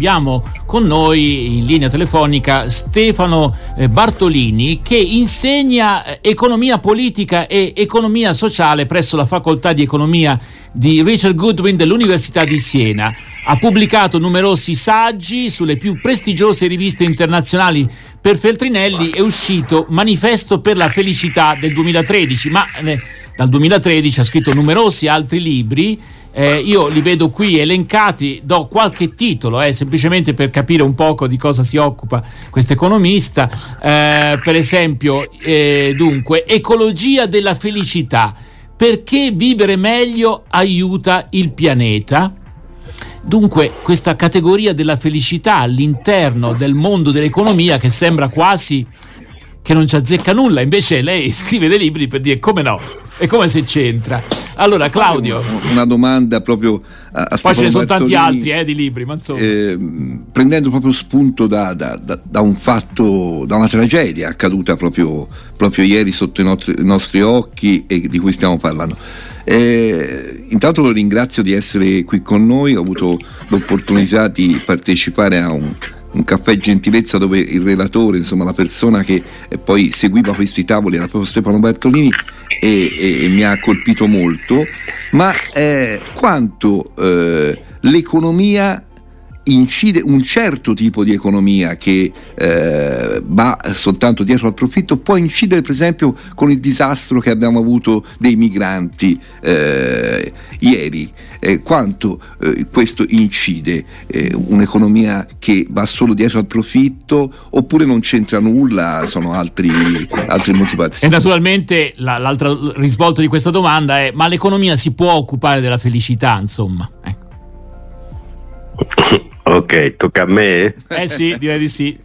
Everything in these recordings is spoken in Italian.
Abbiamo con noi in linea telefonica Stefano eh, Bartolini che insegna eh, economia politica e economia sociale presso la facoltà di economia di Richard Goodwin dell'Università di Siena. Ha pubblicato numerosi saggi sulle più prestigiose riviste internazionali. Per Feltrinelli è uscito Manifesto per la felicità del 2013, ma eh, dal 2013 ha scritto numerosi altri libri eh, io li vedo qui elencati, do qualche titolo, eh, semplicemente per capire un poco di cosa si occupa questo economista. Eh, per esempio, eh, dunque, ecologia della felicità. Perché vivere meglio aiuta il pianeta? Dunque, questa categoria della felicità all'interno del mondo dell'economia che sembra quasi che non ci azzecca nulla, invece lei scrive dei libri per dire come no, è come se c'entra. Allora, Claudio. Una domanda proprio a, a Poi ce ne sono tanti altri eh, di libri, ma insomma. Eh, prendendo proprio spunto da, da, da, da, un fatto, da una tragedia accaduta proprio, proprio ieri sotto i nostri, i nostri, occhi e di cui stiamo parlando. Eh, intanto lo ringrazio di essere qui con noi, ho avuto l'opportunità di partecipare a un, un caffè gentilezza dove il relatore, insomma la persona che poi seguiva questi tavoli era proprio Stefano Bertolini e, e, e mi ha colpito molto, ma eh, quanto eh, l'economia incide un certo tipo di economia che eh, va soltanto dietro al profitto può incidere per esempio con il disastro che abbiamo avuto dei migranti eh, ieri. Eh, quanto eh, questo incide eh, un'economia che va solo dietro al profitto oppure non c'entra nulla sono altri, altre motivazioni e naturalmente la, l'altro risvolto di questa domanda è ma l'economia si può occupare della felicità insomma? Ecco. Ok, tocca a me? Eh sì, direi di sì.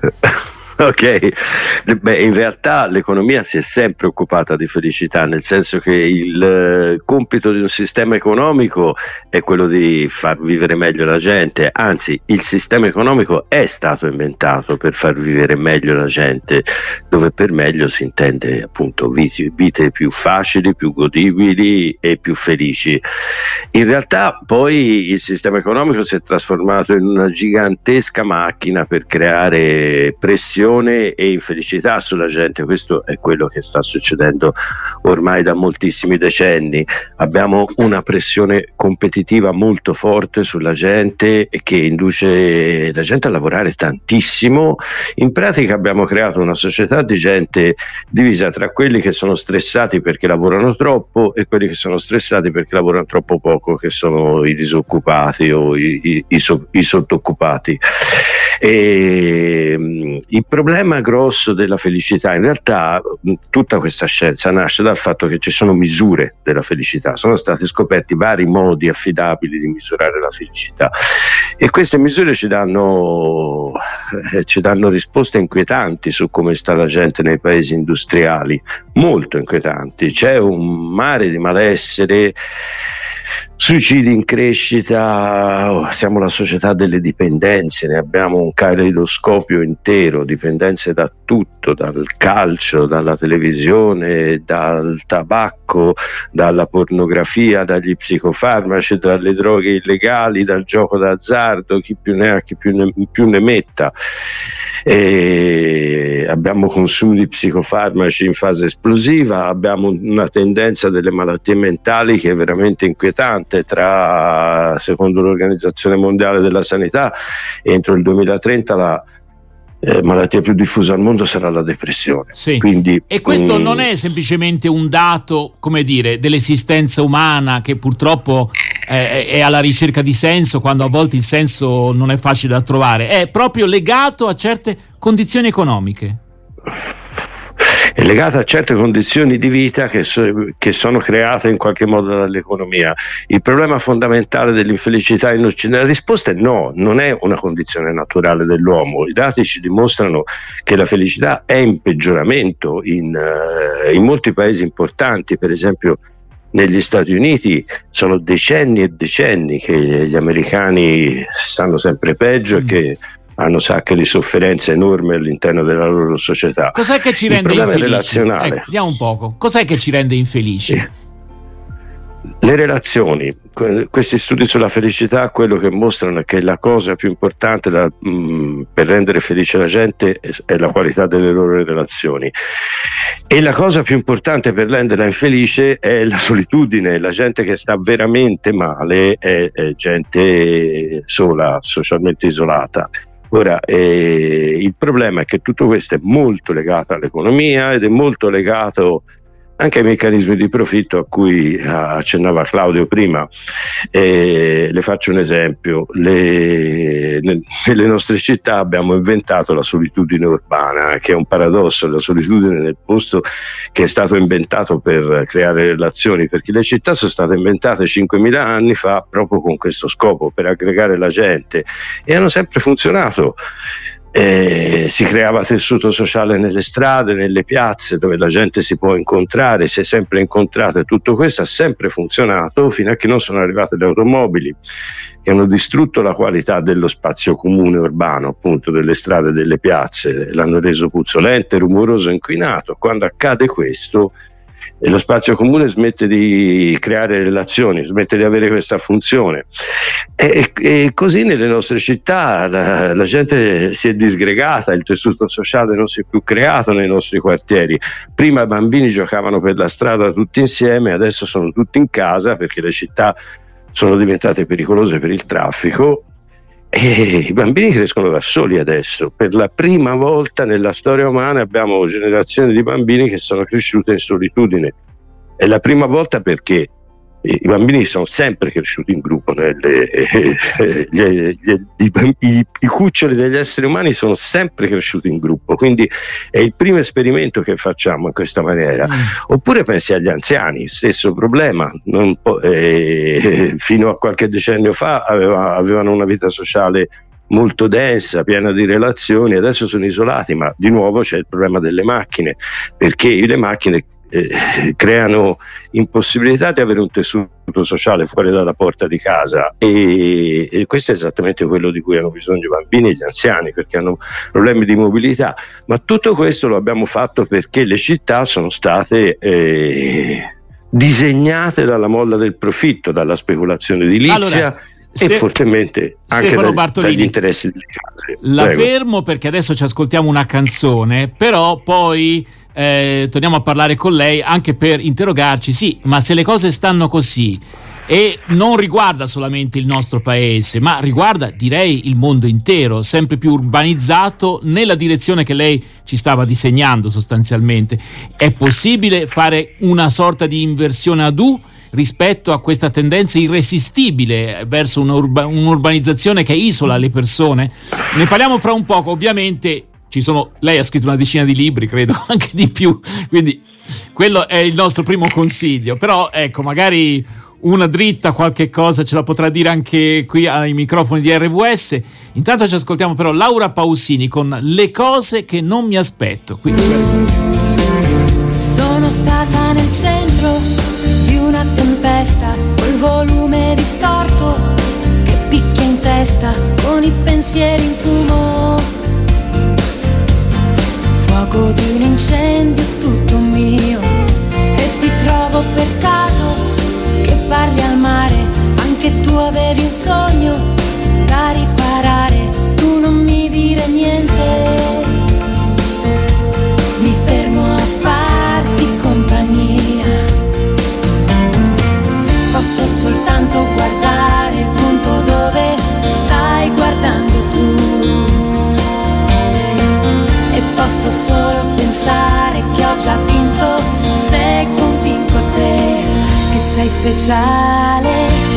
Ok, Beh, in realtà l'economia si è sempre occupata di felicità, nel senso che il eh, compito di un sistema economico è quello di far vivere meglio la gente, anzi il sistema economico è stato inventato per far vivere meglio la gente, dove per meglio si intende appunto vite, più facili, più godibili e più felici. In realtà poi il sistema economico si è trasformato in una gigantesca macchina per creare pressione depressione e infelicità sulla gente. Questo è quello che sta succedendo ormai da moltissimi decenni. Abbiamo una pressione competitiva molto forte sulla gente che induce la gente a lavorare tantissimo. In pratica abbiamo creato una società di gente divisa tra quelli che sono stressati perché lavorano troppo e quelli che sono stressati perché lavorano troppo poco, che sono i disoccupati o i, i, i, i sottoccupati. E, mm, il problema grosso della felicità, in realtà tutta questa scienza nasce dal fatto che ci sono misure della felicità, sono stati scoperti vari modi affidabili di misurare la felicità. E queste misure ci danno, eh, ci danno risposte inquietanti su come sta la gente nei paesi industriali, molto inquietanti, c'è un mare di malessere Suicidi in crescita, oh, siamo la società delle dipendenze, ne abbiamo un caleidoscopio intero, dipendenze da tutto, dal calcio, dalla televisione, dal tabacco, dalla pornografia, dagli psicofarmaci, dalle droghe illegali, dal gioco d'azzardo, chi più ne ha, chi più ne, più ne metta. E abbiamo consumi di psicofarmaci in fase esplosiva, abbiamo una tendenza delle malattie mentali che è veramente inquietante. Tra, secondo l'Organizzazione Mondiale della Sanità, entro il 2030 la eh, malattia più diffusa al mondo sarà la depressione. Sì. Quindi, e questo um, non è semplicemente un dato, come dire, dell'esistenza umana che purtroppo eh, è alla ricerca di senso quando a volte il senso non è facile da trovare, è proprio legato a certe condizioni economiche è legata a certe condizioni di vita che, so, che, sono create in qualche modo dall'economia. Il problema fondamentale dell'infelicità in Occidente, la risposta è no, non è una condizione naturale dell'uomo. I dati ci dimostrano che la felicità è in peggioramento in, uh, in molti paesi importanti, per esempio negli Stati Uniti sono decenni e decenni che gli americani stanno sempre peggio e mm. che hanno sacche di sofferenze enormi all'interno della loro società. Cos'è che ci rende infelici? Ecco, vediamo un poco. Cos'è che ci rende infelici? le relazioni, questi studi sulla felicità, quello che mostrano è che la cosa più importante da, mh, mm, per rendere felice la gente è, è, la qualità delle loro relazioni. E la cosa più importante per renderla infelice è la solitudine. La gente che sta veramente male è, è gente sola, socialmente isolata. Ora, eh, il problema è che tutto questo è molto legato all'economia ed è molto legato anche ai meccanismi di profitto a cui accennava Claudio prima. Eh, le faccio un esempio, le, nelle nostre città abbiamo inventato la solitudine urbana, che è un paradosso, la solitudine nel posto che è stato inventato per creare relazioni, perché le città sono state inventate 5.000 anni fa proprio con questo scopo, per aggregare la gente e hanno sempre funzionato. Eh, si creava tessuto sociale nelle strade, nelle piazze dove la gente si può incontrare, si è sempre incontrata e tutto questo ha sempre funzionato fino a che non sono arrivate le automobili che hanno distrutto la qualità dello spazio comune urbano, appunto delle strade e delle piazze, l'hanno reso puzzolente, rumoroso, inquinato. Quando accade questo lo spazio comune smette di creare relazioni, smette di avere questa funzione. E, e così nelle nostre città la, la, gente si è disgregata, il tessuto sociale non si è più creato nei nostri quartieri. Prima i bambini giocavano per la strada tutti insieme, adesso sono tutti in casa perché le città sono diventate pericolose per il traffico e I bambini crescono da soli adesso. Per la prima volta nella storia umana abbiamo generazioni di bambini che sono cresciute in solitudine. È la prima volta perché i bambini sono sempre cresciuti in gruppo, nelle, eh, eh, gli, gli, i, i, cuccioli degli esseri umani sono sempre cresciuti in gruppo, quindi è il primo esperimento che facciamo in questa maniera. Mm. Oppure pensi agli anziani, stesso problema, po- eh, fino a qualche decennio fa aveva, avevano una vita sociale molto densa, piena di relazioni, adesso sono isolati, ma di nuovo c'è il problema delle macchine, perché le macchine eh, creano impossibilità di avere un tessuto sociale fuori dalla porta di casa e, e, questo è esattamente quello di cui hanno bisogno i bambini e gli anziani perché hanno problemi di mobilità ma tutto questo lo abbiamo fatto perché le città sono state eh, disegnate dalla molla del profitto dalla speculazione edilizia allora, e Ste- fortemente anche Stefano dagli, dagli interessi delle case. La Prego. fermo perché adesso ci ascoltiamo una canzone, però poi eh, torniamo a parlare con lei anche per interrogarci, sì, ma se le cose stanno così e non riguarda solamente il nostro paese, ma riguarda direi il mondo intero, sempre più urbanizzato nella direzione che lei ci stava disegnando sostanzialmente. È possibile fare una sorta di inversione ad U? rispetto a questa tendenza irresistibile verso un'urba- un'urbanizzazione che isola le persone? Ne parliamo fra un poco, ovviamente sono, lei ha scritto una decina di libri, credo, anche di più, quindi quello è il nostro primo consiglio, però ecco, magari una dritta, qualche cosa ce la potrà dire anche qui ai microfoni di RWS. Intanto ci ascoltiamo però Laura Pausini con Le cose che non mi aspetto. Quindi, Sono stata nel centro di una tempesta, col volume distorto che picchia in testa, con i pensieri in fumo fuoco di un incendio tutto mio. E ti trovo per caso che parli al mare, anche tu avevi un sogno speciale.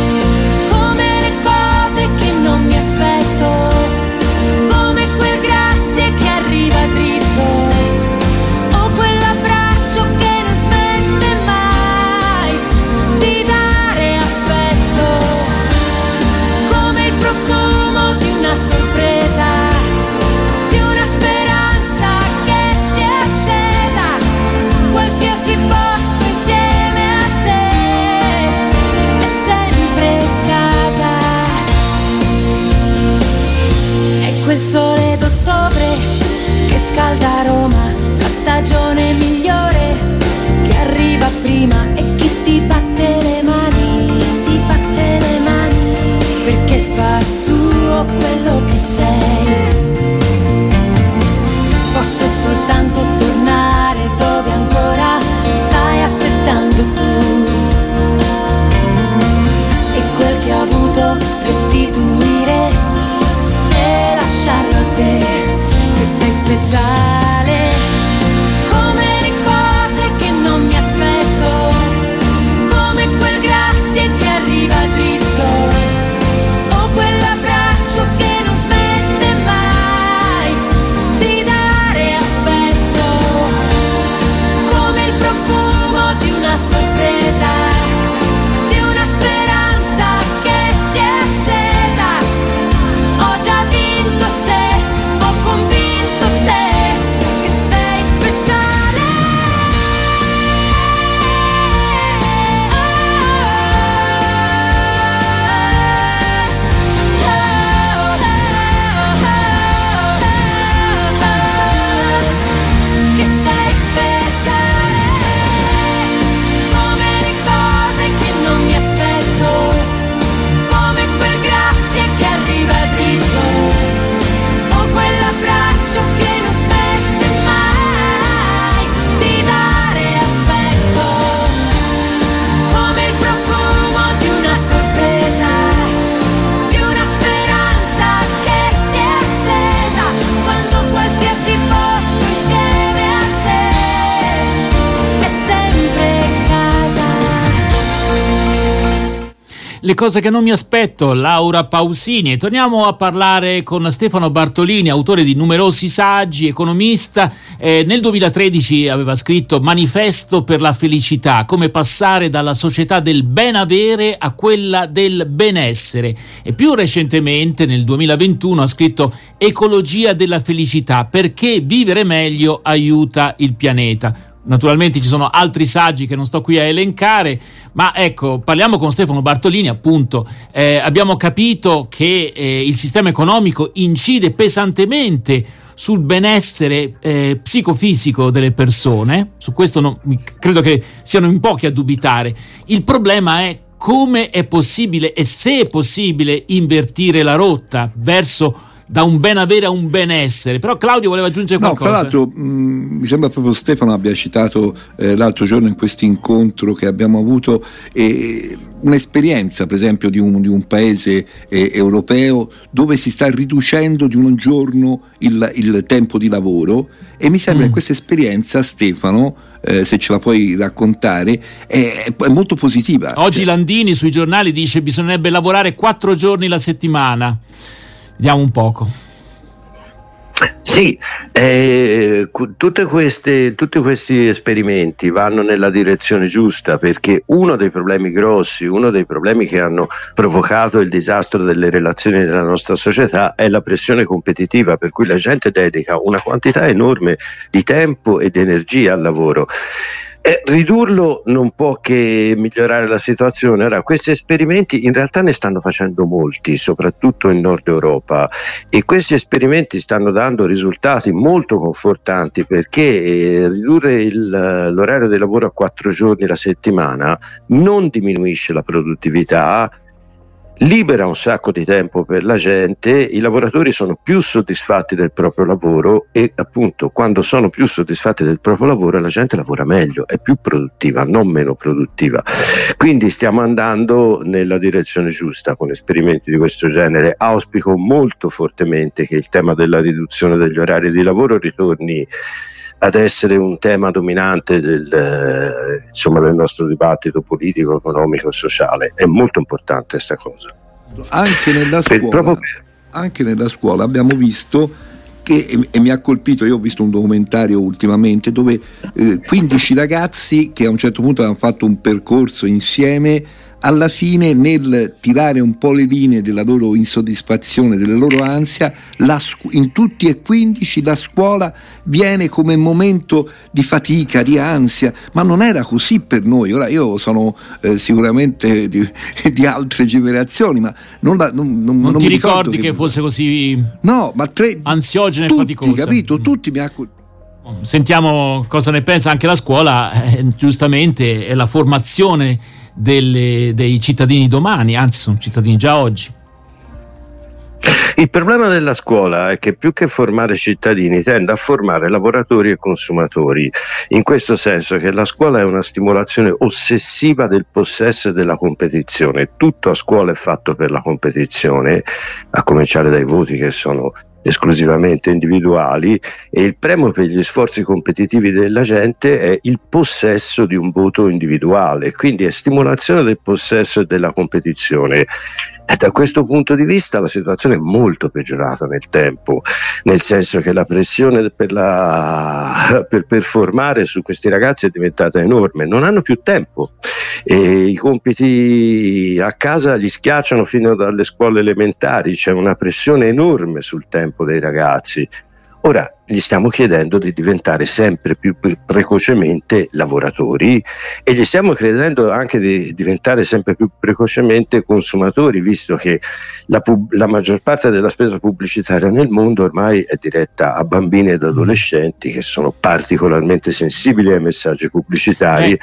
da Roma, la stagione migliore che arriva prima e chi ti batte le mani, ti batte le mani, perché fa suo quello che sei. Posso soltanto tornare dove ancora stai aspettando tu. E quel che ho avuto restituire e lasciarlo a te. che sei speciale Le cose che non mi aspetto, Laura Pausini. torniamo a parlare con Stefano Bartolini, autore di numerosi saggi, economista. Eh, nel 2013 aveva scritto Manifesto per la felicità, come passare dalla società del ben avere a quella del benessere. E più recentemente, nel 2021, ha scritto Ecologia della felicità, perché vivere meglio aiuta il pianeta Naturalmente ci sono altri saggi che non sto qui a elencare, ma ecco, parliamo con Stefano Bartolini, appunto, eh, abbiamo capito che eh, il sistema economico incide pesantemente sul benessere eh, psicofisico delle persone, su questo non, credo che siano in pochi a dubitare. Il problema è come è possibile e se è possibile invertire la rotta verso da un ben avere a un benessere. Però Claudio voleva aggiungere qualcosa. No, tra l'altro mh, mm, mi sembra proprio Stefano abbia citato eh, l'altro giorno in questo incontro che abbiamo avuto eh, un'esperienza per esempio di un, di un paese eh, europeo dove si sta riducendo di un giorno il, il tempo di lavoro e mi sembra mm. che questa esperienza Stefano eh, se ce la puoi raccontare, è, è molto positiva. Oggi cioè. Landini sui giornali dice che bisognerebbe lavorare quattro giorni la settimana. Vediamo un poco. Sì, eh, queste, tutti questi esperimenti vanno nella direzione giusta perché uno dei problemi grossi, uno dei problemi che hanno provocato il disastro delle relazioni nella nostra società è la pressione competitiva per cui la gente dedica una quantità enorme di tempo e di energia al lavoro eh, ridurlo non può che migliorare la situazione. Ora, questi esperimenti in realtà ne stanno facendo molti, soprattutto in Nord Europa, e questi esperimenti stanno dando risultati molto confortanti perché eh, ridurre il, l'orario di lavoro a quattro giorni la settimana non diminuisce la produttività, libera un sacco di tempo per la gente, i lavoratori sono più soddisfatti del proprio lavoro e appunto quando sono più soddisfatti del proprio lavoro la gente lavora meglio, è più produttiva, non meno produttiva. Quindi stiamo andando nella direzione giusta con esperimenti di questo genere. Auspico molto fortemente che il tema della riduzione degli orari di lavoro ritorni ad essere un tema dominante del, eh, insomma, del nostro dibattito politico, economico e sociale. È molto importante questa cosa. Anche nella scuola, anche nella scuola abbiamo visto che, mi ha colpito, io ho visto un documentario ultimamente dove eh, 15 ragazzi che a un certo punto hanno fatto un percorso insieme alla fine nel tirare un po' le linee della loro insoddisfazione, della loro ansia, scu- in tutti e quindici la scuola viene come momento di fatica, di ansia, ma non era così per noi. Ora io sono eh, sicuramente di, di, altre generazioni, ma non, la, non, non, non ti ricordi che, che, fosse così no, ma tre, ansiogena tutti, e faticosa? capito? Tutti mi ha Sentiamo cosa ne pensa anche la scuola, eh, giustamente è la formazione delle, dei cittadini domani, anzi sono cittadini già oggi. Il problema della scuola è che più che formare cittadini tende a formare lavoratori e consumatori, in questo senso che la scuola è una stimolazione ossessiva del possesso e della competizione. Tutto a scuola è fatto per la competizione, a cominciare dai voti che sono esclusivamente individuali e il premio per gli sforzi competitivi della gente è il possesso di un voto individuale, quindi è stimolazione del possesso e della competizione. E da questo punto di vista la situazione è molto peggiorata nel tempo, nel senso che la pressione per, la, per performare su questi ragazzi è diventata enorme, non hanno più tempo. E i compiti a casa gli schiacciano fino dalle scuole elementari, c'è una pressione enorme sul tempo dei ragazzi. Ora gli stiamo chiedendo di diventare sempre più precocemente lavoratori e gli stiamo chiedendo anche di diventare sempre più precocemente consumatori, visto che la, pub- la maggior parte della spesa pubblicitaria nel mondo ormai è diretta a bambini ed adolescenti che sono particolarmente sensibili ai messaggi pubblicitari. Eh,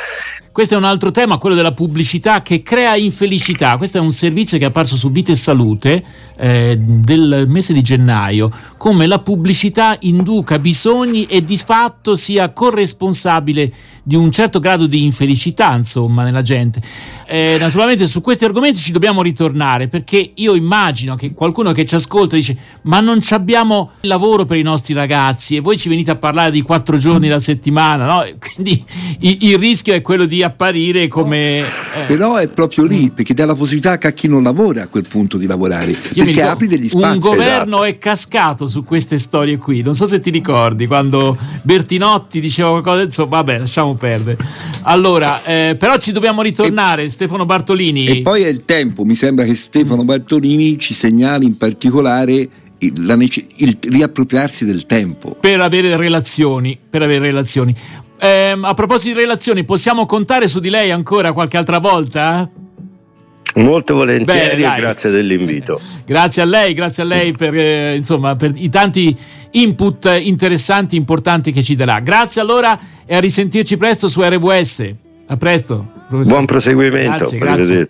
questo è un altro tema, quello della pubblicità che crea infelicità. Questo è un servizio che è apparso su Vita e Salute eh, del mese di gennaio, come la pubblicità induca bisogni e di fatto sia corresponsabile di un certo grado di infelicità, insomma, nella gente. Eh, naturalmente su questi argomenti ci dobbiamo ritornare perché io immagino che qualcuno che ci ascolta dice ma non abbiamo lavoro per i nostri ragazzi e voi ci venite a parlare di quattro giorni alla settimana, no? Quindi il, rischio è quello di apparire come... Eh. Però è proprio lì perché dà la possibilità a chi non lavora a quel punto di lavorare, Io perché apri degli spazi. Un governo esatto. è cascato su queste storie qui, non so se ti ricordi quando Bertinotti diceva qualcosa, insomma vabbè lasciamo perdere. Allora, eh, però ci dobbiamo ritornare, e, Stefano Bartolini. E poi è il tempo, mi sembra che Stefano Bartolini ci segnali in particolare il, nece- il riappropriarsi del tempo. Per avere relazioni, per avere relazioni. Eh, a proposito di relazioni, possiamo contare su di lei ancora qualche altra volta? Molto volentieri Bene, grazie dell'invito. Grazie a lei, grazie a lei per, eh, insomma, per i tanti input interessanti, importanti che ci darà. Grazie allora e a risentirci presto su RWS. A presto. Professor. Buon proseguimento. Grazie, grazie.